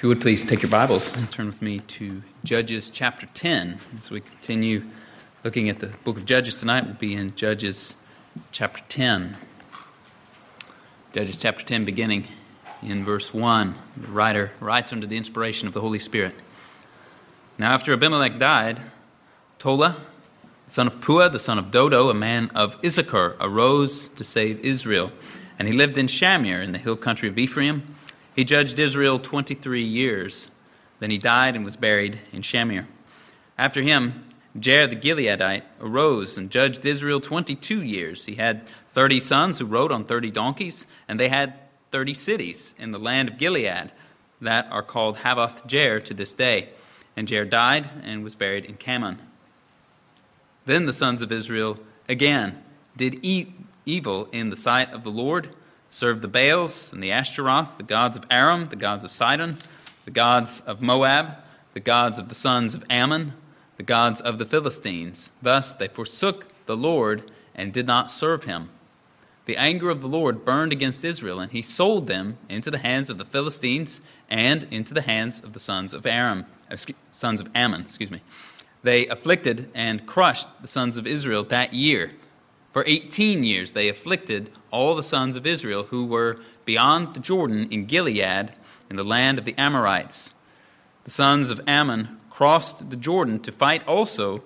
If you would please take your Bibles and turn with me to Judges chapter 10. As we continue looking at the book of Judges tonight, we'll be in Judges chapter 10. Judges chapter 10, beginning in verse 1. The writer writes under the inspiration of the Holy Spirit. Now, after Abimelech died, Tola, the son of Puah, the son of Dodo, a man of Issachar, arose to save Israel. And he lived in Shamir in the hill country of Ephraim he judged Israel 23 years. Then he died and was buried in Shamir. After him, Jair the Gileadite arose and judged Israel 22 years. He had 30 sons who rode on 30 donkeys, and they had 30 cities in the land of Gilead that are called Havoth Jair to this day. And Jair died and was buried in Kamon. Then the sons of Israel again did evil in the sight of the Lord served the Baals and the Ashtaroth, the gods of Aram, the gods of Sidon, the gods of Moab, the gods of the sons of Ammon, the gods of the Philistines. Thus they forsook the Lord and did not serve him. The anger of the Lord burned against Israel, and he sold them into the hands of the Philistines and into the hands of the sons of Aram, sons of Ammon, excuse me. They afflicted and crushed the sons of Israel that year. For 18 years they afflicted all the sons of Israel who were beyond the Jordan in Gilead, in the land of the Amorites. The sons of Ammon crossed the Jordan to fight also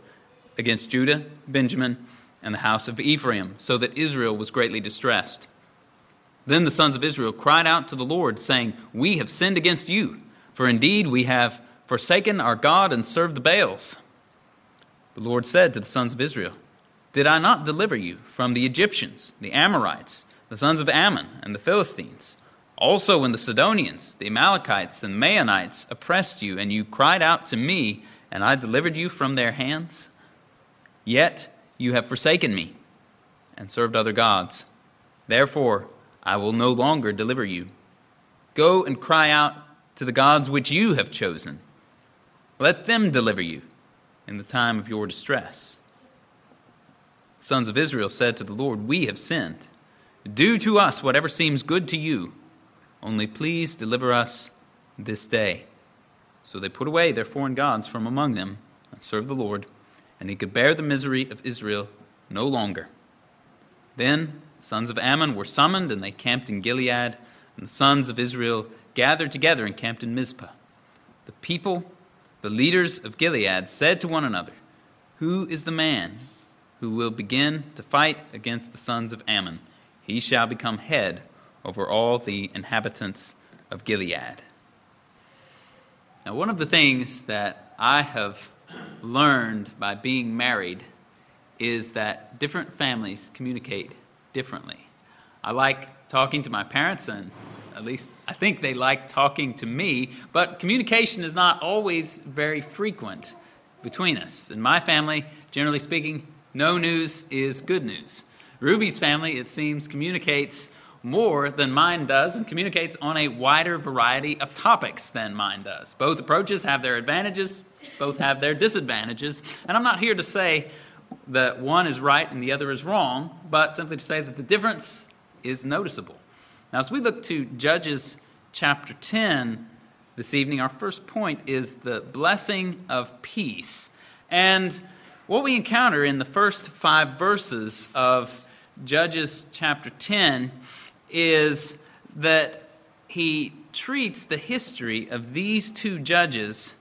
against Judah, Benjamin, and the house of Ephraim, so that Israel was greatly distressed. Then the sons of Israel cried out to the Lord, saying, We have sinned against you, for indeed we have forsaken our God and served the Baals. The Lord said to the sons of Israel, did I not deliver you from the Egyptians, the Amorites, the sons of Ammon, and the Philistines? Also, when the Sidonians, the Amalekites, and the Maonites oppressed you, and you cried out to me, and I delivered you from their hands? Yet you have forsaken me and served other gods. Therefore, I will no longer deliver you. Go and cry out to the gods which you have chosen. Let them deliver you in the time of your distress sons of Israel said to the Lord, We have sinned. Do to us whatever seems good to you, only please deliver us this day. So they put away their foreign gods from among them and served the Lord, and he could bear the misery of Israel no longer. Then the sons of Ammon were summoned, and they camped in Gilead, and the sons of Israel gathered together and camped in Mizpah. The people, the leaders of Gilead, said to one another, Who is the man who will begin to fight against the sons of Ammon. He shall become head over all the inhabitants of Gilead. Now, one of the things that I have learned by being married is that different families communicate differently. I like talking to my parents, and at least I think they like talking to me, but communication is not always very frequent between us. In my family, generally speaking, no news is good news. Ruby's family, it seems, communicates more than mine does and communicates on a wider variety of topics than mine does. Both approaches have their advantages, both have their disadvantages, and I'm not here to say that one is right and the other is wrong, but simply to say that the difference is noticeable. Now, as we look to Judges chapter 10 this evening, our first point is the blessing of peace. And what we encounter in the first five verses of Judges chapter 10 is that he treats the history of these two judges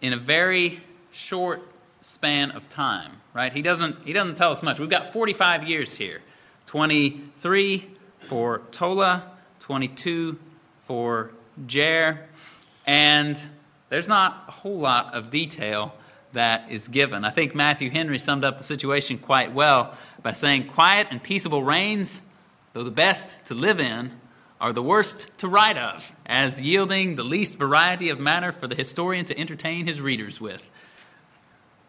in a very short span of time right? He doesn't he doesn't tell us much. We've got 45 years here. 23 for tola 22 for jair and there's not a whole lot of detail that is given. I think Matthew Henry summed up the situation quite well by saying, Quiet and peaceable reigns, though the best to live in, are the worst to write of, as yielding the least variety of matter for the historian to entertain his readers with.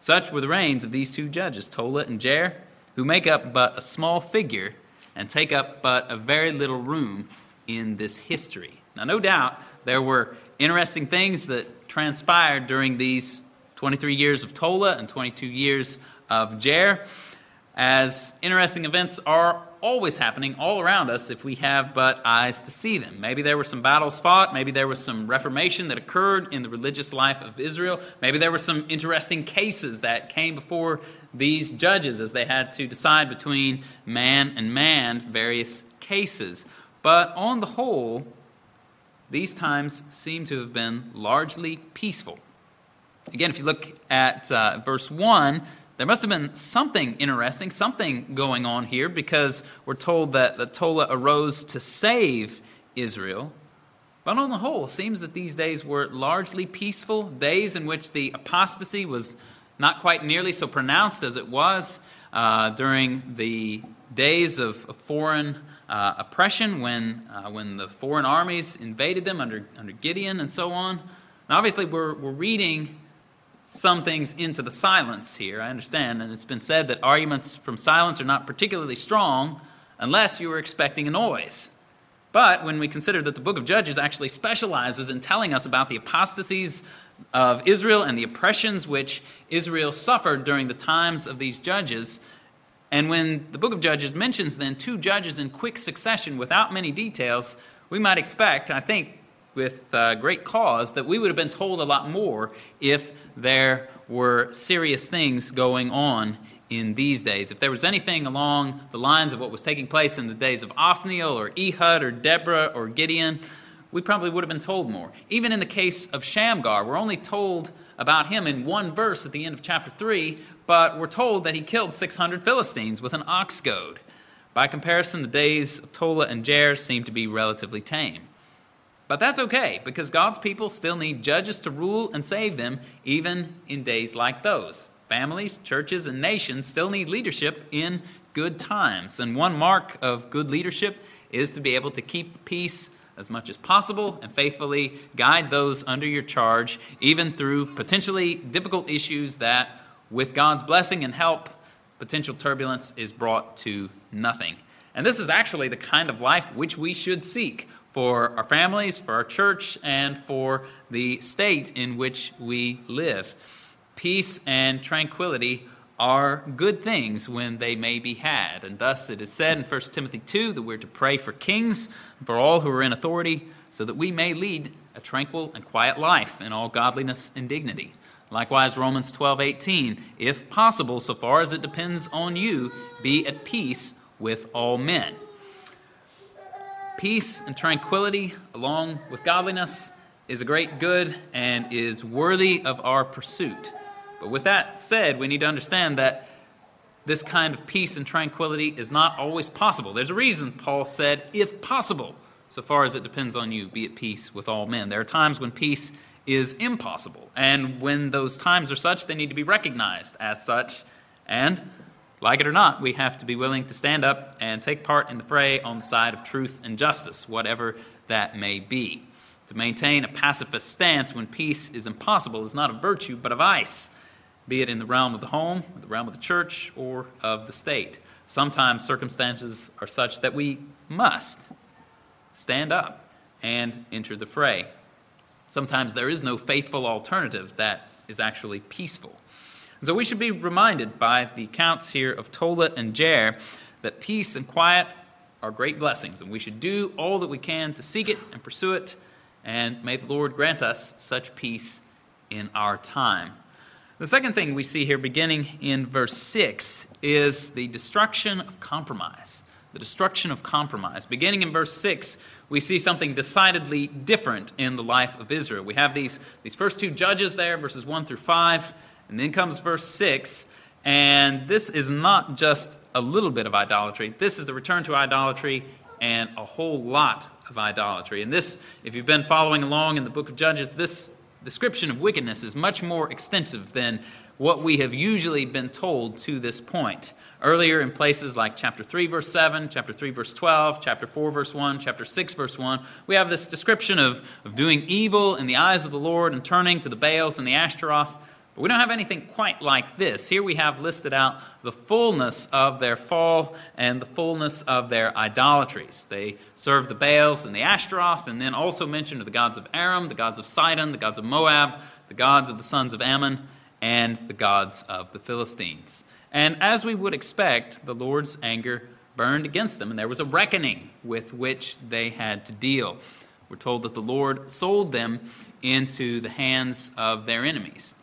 Such were the reigns of these two judges, Tola and Jair, who make up but a small figure and take up but a very little room in this history. Now, no doubt there were interesting things that transpired during these 23 years of Tola and 22 years of Jair. as interesting events are always happening all around us if we have but eyes to see them. Maybe there were some battles fought, maybe there was some reformation that occurred in the religious life of Israel, maybe there were some interesting cases that came before these judges as they had to decide between man and man, various cases. But on the whole, these times seem to have been largely peaceful. Again, if you look at uh, verse 1, there must have been something interesting, something going on here, because we're told that the Tola arose to save Israel. But on the whole, it seems that these days were largely peaceful, days in which the apostasy was not quite nearly so pronounced as it was uh, during the days of, foreign uh, oppression when, uh, when the foreign armies invaded them under, under Gideon and so on. And obviously, we're, we're reading some things into the silence here, I understand, and it's been said that arguments from silence are not particularly strong unless you were expecting a noise. But when we consider that the book of Judges actually specializes in telling us about the apostasies of Israel and the oppressions which Israel suffered during the times of these judges, and when the book of Judges mentions then two judges in quick succession without many details, we might expect, I think, with uh, great cause, that we would have been told a lot more if there were serious things going on in these days. If there was anything along the lines of what was taking place in the days of Othniel or Ehud or Deborah or Gideon, we probably would have been told more. Even in the case of Shamgar, we're only told about him in one verse at the end of chapter 3, but we're told that he killed 600 Philistines with an ox goad. By comparison, the days of Tola and Jair seem to be relatively tame. But that's okay, because God's people still need judges to rule and save them, even in days like those. Families, churches, and nations still need leadership in good times. And one mark of good leadership is to be able to keep the peace as much as possible and faithfully guide those under your charge, even through potentially difficult issues that, with God's blessing and help, potential turbulence is brought to nothing. And this is actually the kind of life which we should seek for our families, for our church, and for the state in which we live. Peace and tranquility are good things when they may be had. And thus it is said in 1 Timothy 2 that we're to pray for kings for all who are in authority so that we may lead a tranquil and quiet life in all godliness and dignity. Likewise, Romans 12:18, if possible, so far as it depends on you, be at peace with all men. Peace and tranquility, along with godliness, is a great good and is worthy of our pursuit. But with that said, we need to understand that this kind of peace and tranquility is not always possible. There's a reason Paul said, if possible, so far as it depends on you, be at peace with all men. There are times when peace is impossible, and when those times are such, they need to be recognized as such. And, like it or not, we have to be willing to stand up and take part in the fray on the side of truth and justice, whatever that may be. To maintain a pacifist stance when peace is impossible is not a virtue, but a vice be it in the realm of the home, the realm of the church, or of the state. Sometimes circumstances are such that we must stand up and enter the fray. Sometimes there is no faithful alternative that is actually peaceful. And so we should be reminded by the accounts here of Tola and Jair that peace and quiet are great blessings, and we should do all that we can to seek it and pursue it, and may the Lord grant us such peace in our time. The second thing we see here, beginning in verse 6, is the destruction of compromise. The destruction of compromise. Beginning in verse 6, we see something decidedly different in the life of Israel. We have these, these first two judges there, verses 1 through 5, and then comes verse 6, and this is not just a little bit of idolatry. This is the return to idolatry and a whole lot of idolatry. And this, if you've been following along in the book of Judges, this description of wickedness is much more extensive than what we have usually been told to this point. Earlier in places like chapter 3, verse 7, chapter 3, verse 12, chapter 4, verse 1, chapter 6, verse 1, we have this description of, of doing evil in the eyes of the Lord and turning to the Baals and the Ashtaroth. But we don't have anything quite like this. Here we have listed out the fullness of their fall and the fullness of their idolatries. They served the Baals and the Ashtaroth, and then also mentioned the gods of Aram, the gods of Sidon, the gods of Moab, the gods of the sons of Ammon, and the gods of the Philistines. And as we would expect, the Lord's anger burned against them, and there was a reckoning with which they had to deal. We're told that the Lord sold them into the hands of their enemies.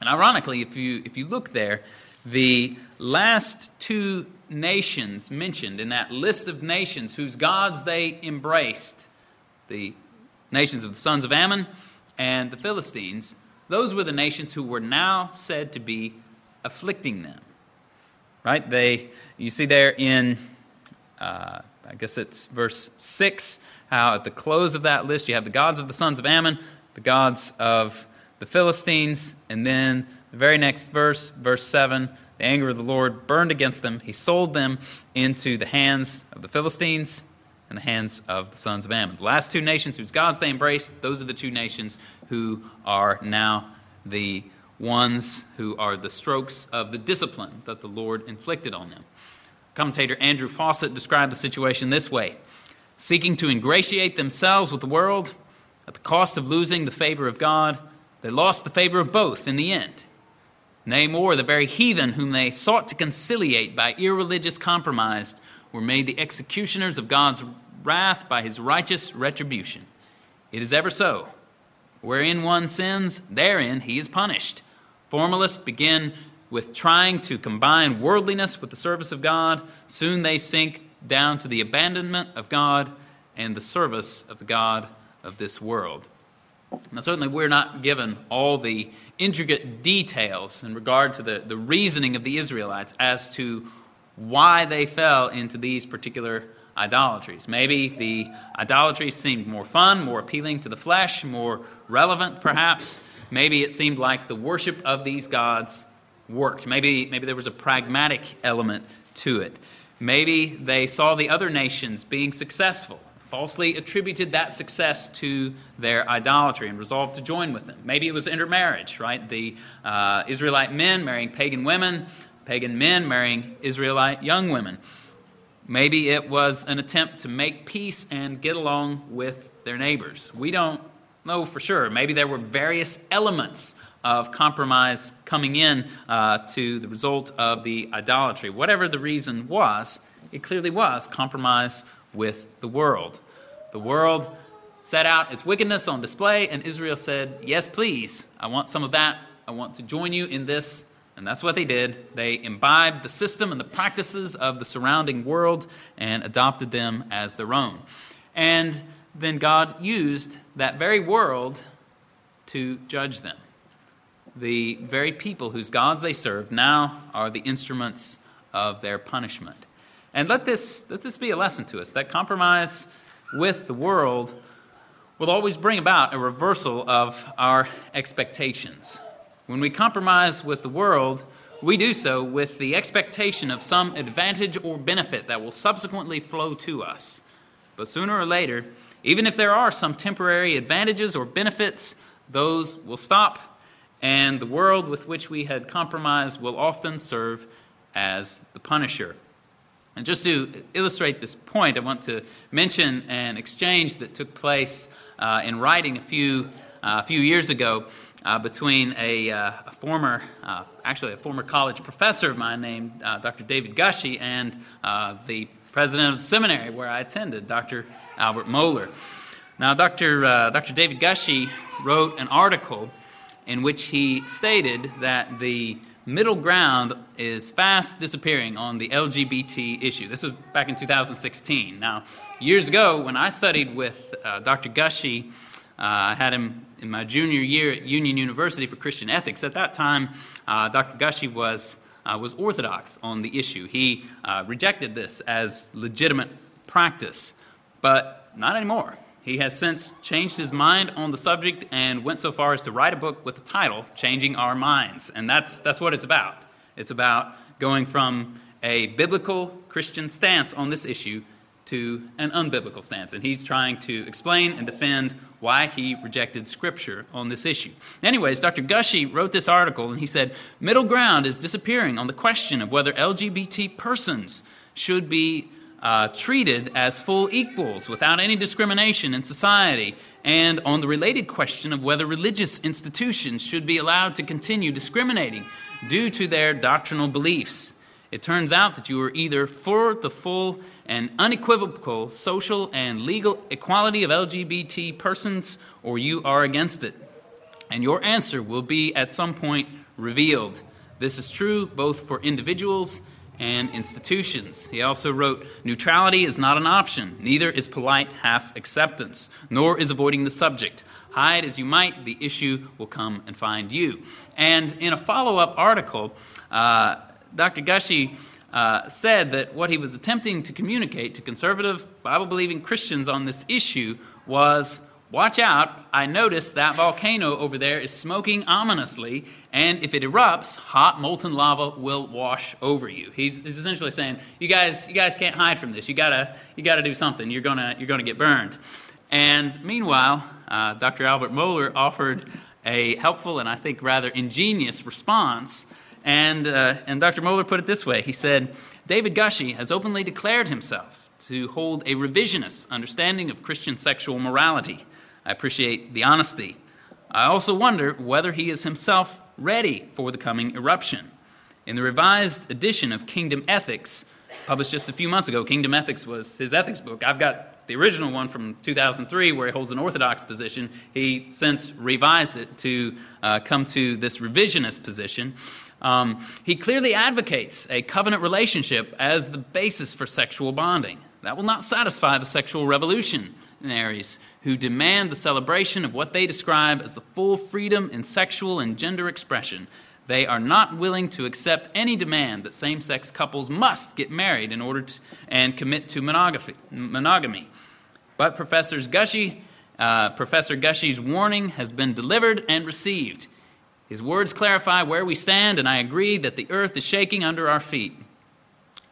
And ironically, if you, if you look there, the last two nations mentioned in that list of nations whose gods they embraced, the nations of the sons of Ammon and the Philistines, those were the nations who were now said to be afflicting them. Right? They, you see there in, uh, I guess it's verse 6, how at the close of that list you have the gods of the sons of Ammon, the gods of the Philistines, and then the very next verse, verse 7, the anger of the Lord burned against them. He sold them into the hands of the Philistines and the hands of the sons of Ammon. The last two nations whose gods they embraced, those are the two nations who are now the ones who are the strokes of the discipline that the Lord inflicted on them. Commentator Andrew Fausset described the situation this way Seeking to ingratiate themselves with the world at the cost of losing the favor of God, they lost the favor of both in the end. Nay, more, the very heathen whom they sought to conciliate by irreligious compromise were made the executioners of God's wrath by his righteous retribution. It is ever so. Wherein one sins, therein he is punished. Formalists begin with trying to combine worldliness with the service of God. Soon they sink down to the abandonment of God and the service of the God of this world. Now, certainly, we're not given all the intricate details in regard to the, the reasoning of the Israelites as to why they fell into these particular idolatries. Maybe the idolatry seemed more fun, more appealing to the flesh, more relevant, perhaps. Maybe it seemed like the worship of these gods worked. Maybe, maybe there was a pragmatic element to it. Maybe they saw the other nations being successful, falsely attributed that success to their idolatry and resolved to join with them. Maybe it was intermarriage, right? The uh, Israelite men marrying pagan women, pagan men marrying Israelite young women. Maybe it was an attempt to make peace and get along with their neighbors. We don't know for sure. Maybe there were various elements of compromise coming in uh, to the result of the idolatry. Whatever the reason was, it clearly was compromise with the world. The world set out its wickedness on display, and Israel said, Yes, please. I want some of that. I want to join you in this and that's what they did. They imbibed the system and the practices of the surrounding world and adopted them as their own. And then God used that very world to judge them. The very people whose gods they served now are the instruments of their punishment. And let this, let this be a lesson to us that compromise with the world will always bring about a reversal of our expectations. When we compromise with the world, we do so with the expectation of some advantage or benefit that will subsequently flow to us. But sooner or later, even if there are some temporary advantages or benefits, those will stop, and the world with which we had compromised will often serve as the punisher. And just to illustrate this point, I want to mention an exchange that took place uh, in writing a few, uh, few years ago uh, between a, uh, a former, uh, actually a former college professor of mine named uh, Dr. David Gushee and the president of the seminary where I attended, Dr. Albert Mohler. Now, Dr. Dr. David Gushee wrote an article in which he stated that the middle ground is fast disappearing on the LGBT issue. This was back in 2016. Now, years ago, when I studied with Dr. Gushee, I had him in my junior year at Union University for Christian Ethics. At that time, uh, Dr. Gushee was, uh, was orthodox on the issue. He uh, rejected this as legitimate practice, but not anymore. He has since changed his mind on the subject and went so far as to write a book with the title Changing Our Minds. And that's, that's what it's about. It's about going from a biblical Christian stance on this issue to an unbiblical stance. And he's trying to explain and defend why he rejected Scripture on this issue. Anyways, Dr. Gushee wrote this article and he said middle ground is disappearing on the question of whether LGBT persons should be uh, treated as full equals without any discrimination in society, and on the related question of whether religious institutions should be allowed to continue discriminating due to their doctrinal beliefs. It turns out that you are either for the full and unequivocal social and legal equality of LGBT persons or you are against it. And your answer will be at some point revealed. This is true both for individuals and institutions. He also wrote Neutrality is not an option, neither is polite half acceptance, nor is avoiding the subject. Hide as you might, the issue will come and find you. And in a follow up article, uh, Dr. Gushee uh, said that what he was attempting to communicate to conservative, Bible believing Christians on this issue was Watch out, I notice that volcano over there is smoking ominously, and if it erupts, hot molten lava will wash over you. He's, he's, essentially saying, you guys, you guys can't hide from this. You gotta, you gotta do something. You're gonna, you're gonna get burned. And meanwhile, uh, Dr. Albert Mohler offered a helpful and I think rather ingenious response. And, uh, and Dr. Mohler put it this way He said, David Gushee has openly declared himself to hold a revisionist understanding of Christian sexual morality. I appreciate the honesty. I also wonder whether he is himself ready for the coming eruption. In the revised edition of Kingdom Ethics, published just a few months ago, Kingdom Ethics was his ethics book. I've got the original one from 2003 where he holds an orthodox position. He since revised it to uh, come to this revisionist position. Um, he clearly advocates a covenant relationship as the basis for sexual bonding. That will not satisfy the sexual revolutionaries who demand the celebration of what they describe as the full freedom in sexual and gender expression. They are not willing to accept any demand that same sex couples must get married in order to, and commit to monogamy. But Professor Gushee, uh, Professor Gushee's warning has been delivered and received. His words clarify where we stand, and I agree that the earth is shaking under our feet.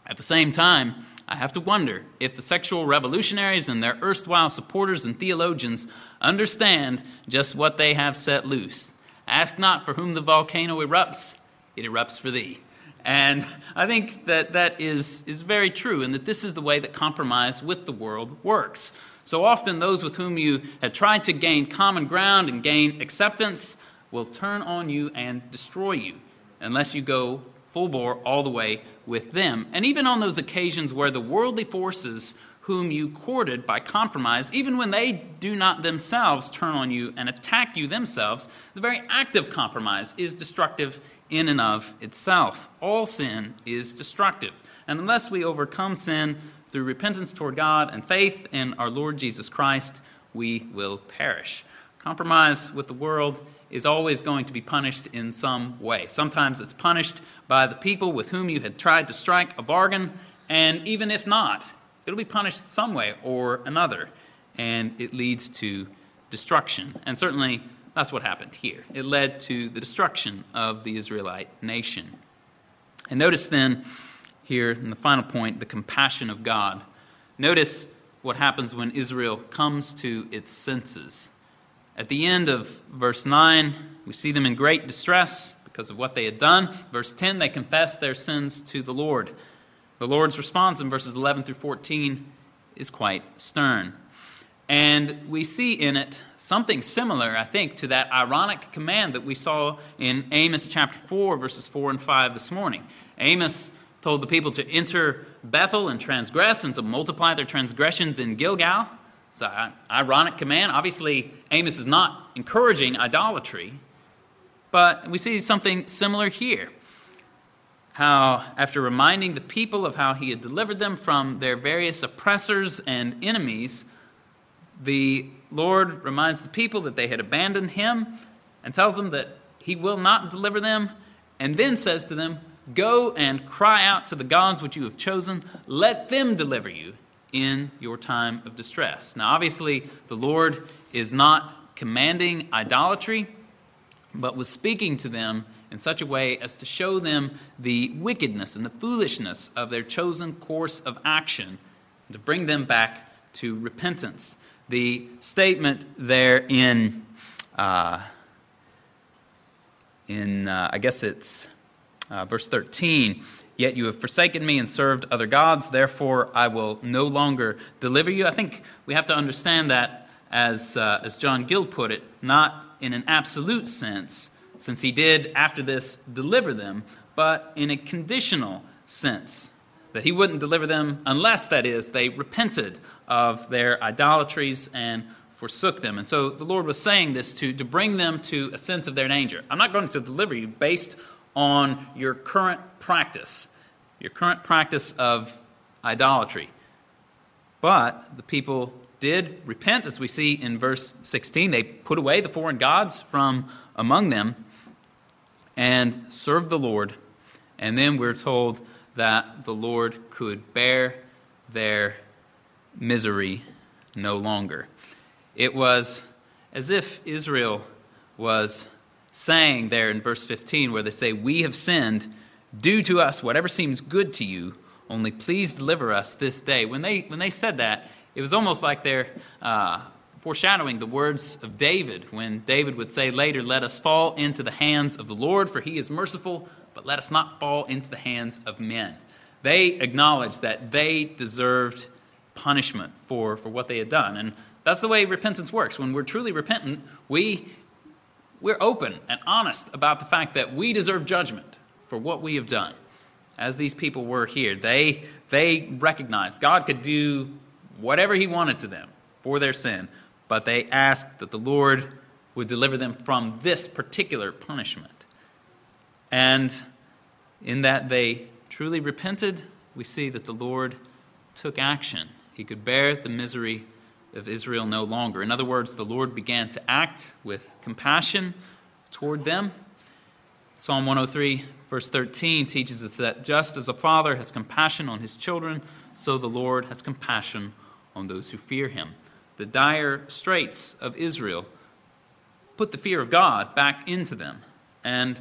At the same time, I have to wonder if the sexual revolutionaries and their erstwhile supporters and theologians understand just what they have set loose. Ask not for whom the volcano erupts, it erupts for thee. And I think that that is, is very true, and that this is the way that compromise with the world works. So often, those with whom you have tried to gain common ground and gain acceptance will turn on you and destroy you unless you go full bore all the way with them. And even on those occasions where the worldly forces whom you courted by compromise, even when they do not themselves turn on you and attack you themselves, the very act of compromise is destructive in and of itself. All sin is destructive. And unless we overcome sin through repentance toward God and faith in our Lord Jesus Christ, we will perish. Compromise with the world is always going to be punished in some way. Sometimes it's punished by the people with whom you had tried to strike a bargain, and even if not, it'll be punished some way or another, and it leads to destruction. And certainly that's what happened here. It led to the destruction of the Israelite nation. And notice then, here in the final point, the compassion of God. Notice what happens when Israel comes to its senses. At the end of verse 9, we see them in great distress because of what they had done. Verse 10, they confess their sins to the Lord. The Lord's response in verses 11 through 14 is quite stern. And we see in it something similar, I think, to that ironic command that we saw in Amos chapter 4, verses 4 and 5 this morning. Amos told the people to enter Bethel and transgress and to multiply their transgressions in Gilgal. It's an ironic command. Obviously, Amos is not encouraging idolatry, but we see something similar here. How, after reminding the people of how he had delivered them from their various oppressors and enemies, the Lord reminds the people that they had abandoned him and tells them that he will not deliver them, and then says to them, Go and cry out to the gods which you have chosen, let them deliver you in your time of distress. Now, obviously, the Lord is not commanding idolatry, but was speaking to them in such a way as to show them the wickedness and the foolishness of their chosen course of action, to bring them back to repentance. The statement there in, uh, in uh, I guess it's uh, verse 13 Yet you have forsaken me and served other gods, therefore I will no longer deliver you. I think we have to understand that, as, uh, as John Gill put it, not in an absolute sense, since he did after this deliver them, but in a conditional sense. That he wouldn't deliver them unless, that is, they repented of their idolatries and forsook them. And so the Lord was saying this to, to bring them to a sense of their danger. I'm not going to deliver you based on your current practice, your current practice of idolatry. But the people did repent, as we see in verse 16. They put away the foreign gods from among them and served the Lord. And then we're told that the Lord could bear their misery no longer. It was as if Israel was saying there in verse 15, where they say, We have sinned, do to us whatever seems good to you, only please deliver us this day. When they, when they said that, it was almost like they're uh, foreshadowing the words of David, when David would say later, Let us fall into the hands of the Lord, for he is merciful, but let us not fall into the hands of men. They acknowledged that they deserved punishment for, for what they had done. And that's the way repentance works. When we're truly repentant, we, we're open and honest about the fact that we deserve judgment for what we have done. As these people were here, they, they recognized God could do whatever He wanted to them for their sin, but they asked that the Lord would deliver them from this particular punishment. And in that they truly repented, we see that the Lord took action. He could bear the misery of Israel no longer. In other words, the Lord began to act with compassion toward them. Psalm 103, verse 13, teaches us that just as a father has compassion on his children, so the Lord has compassion on those who fear him. The dire straits of Israel put the fear of God back into them, and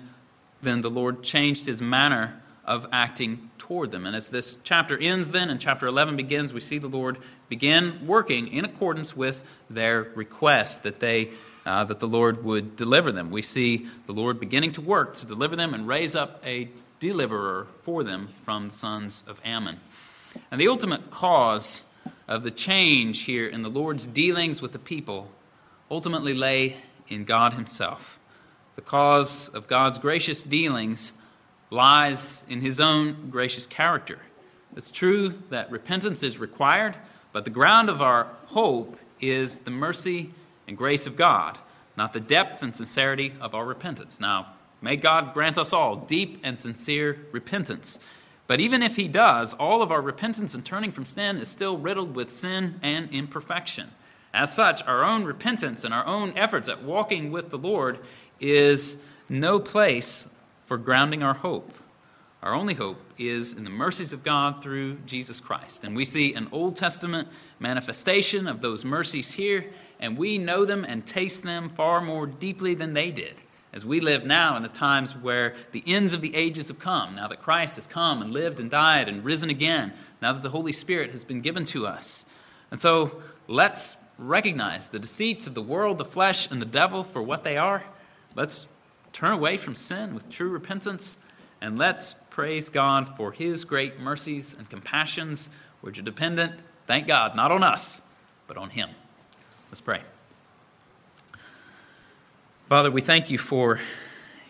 then the Lord changed his manner of acting toward them. And as this chapter ends, then, and chapter 11 begins, we see the Lord begin working in accordance with their request that they. Uh, that the Lord would deliver them. We see the Lord beginning to work to deliver them and raise up a deliverer for them from the sons of Ammon. And the ultimate cause of the change here in the Lord's dealings with the people ultimately lay in God Himself. The cause of God's gracious dealings lies in his own gracious character. It's true that repentance is required, but the ground of our hope is the mercy and grace of God, not the depth and sincerity of our repentance. Now, may God grant us all deep and sincere repentance. But even if He does, all of our repentance and turning from sin is still riddled with sin and imperfection. As such, our own repentance and our own efforts at walking with the Lord is no place for grounding our hope. Our only hope is in the mercies of God through Jesus Christ. And we see an Old Testament manifestation of those mercies here, and we know them and taste them far more deeply than they did. As we live now in the times where the ends of the ages have come, now that Christ has come and lived and died and risen again, now that the Holy Spirit has been given to us. And so let's recognize the deceits of the world, the flesh, and the devil for what they are. Let's turn away from sin with true repentance, and let's praise God for His great mercies and compassions, are dependent, thank God, not on us, but on Him. Let's pray. Father, we thank you for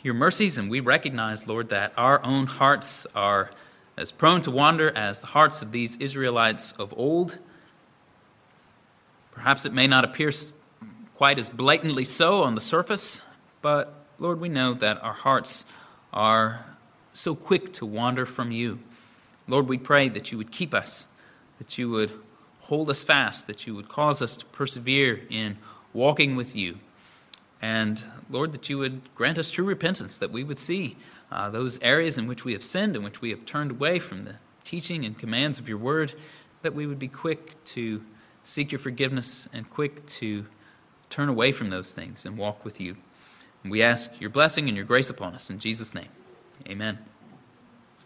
your mercies, and we recognize, Lord, that our own hearts are as prone to wander as the hearts of these Israelites of old. Perhaps it may not appear quite as blatantly so on the surface, but Lord, we know that our hearts are so quick to wander from you. Lord, we pray that you would keep us, that you would hold us fast, that you would cause us to persevere in walking with you. And Lord, that you would grant us true repentance, that we would see uh, those areas in which we have sinned, in which we have turned away from the teaching and commands of your word, that we would be quick to seek your forgiveness and quick to turn away from those things and walk with you. We ask your blessing and your grace upon us. In Jesus' name, amen.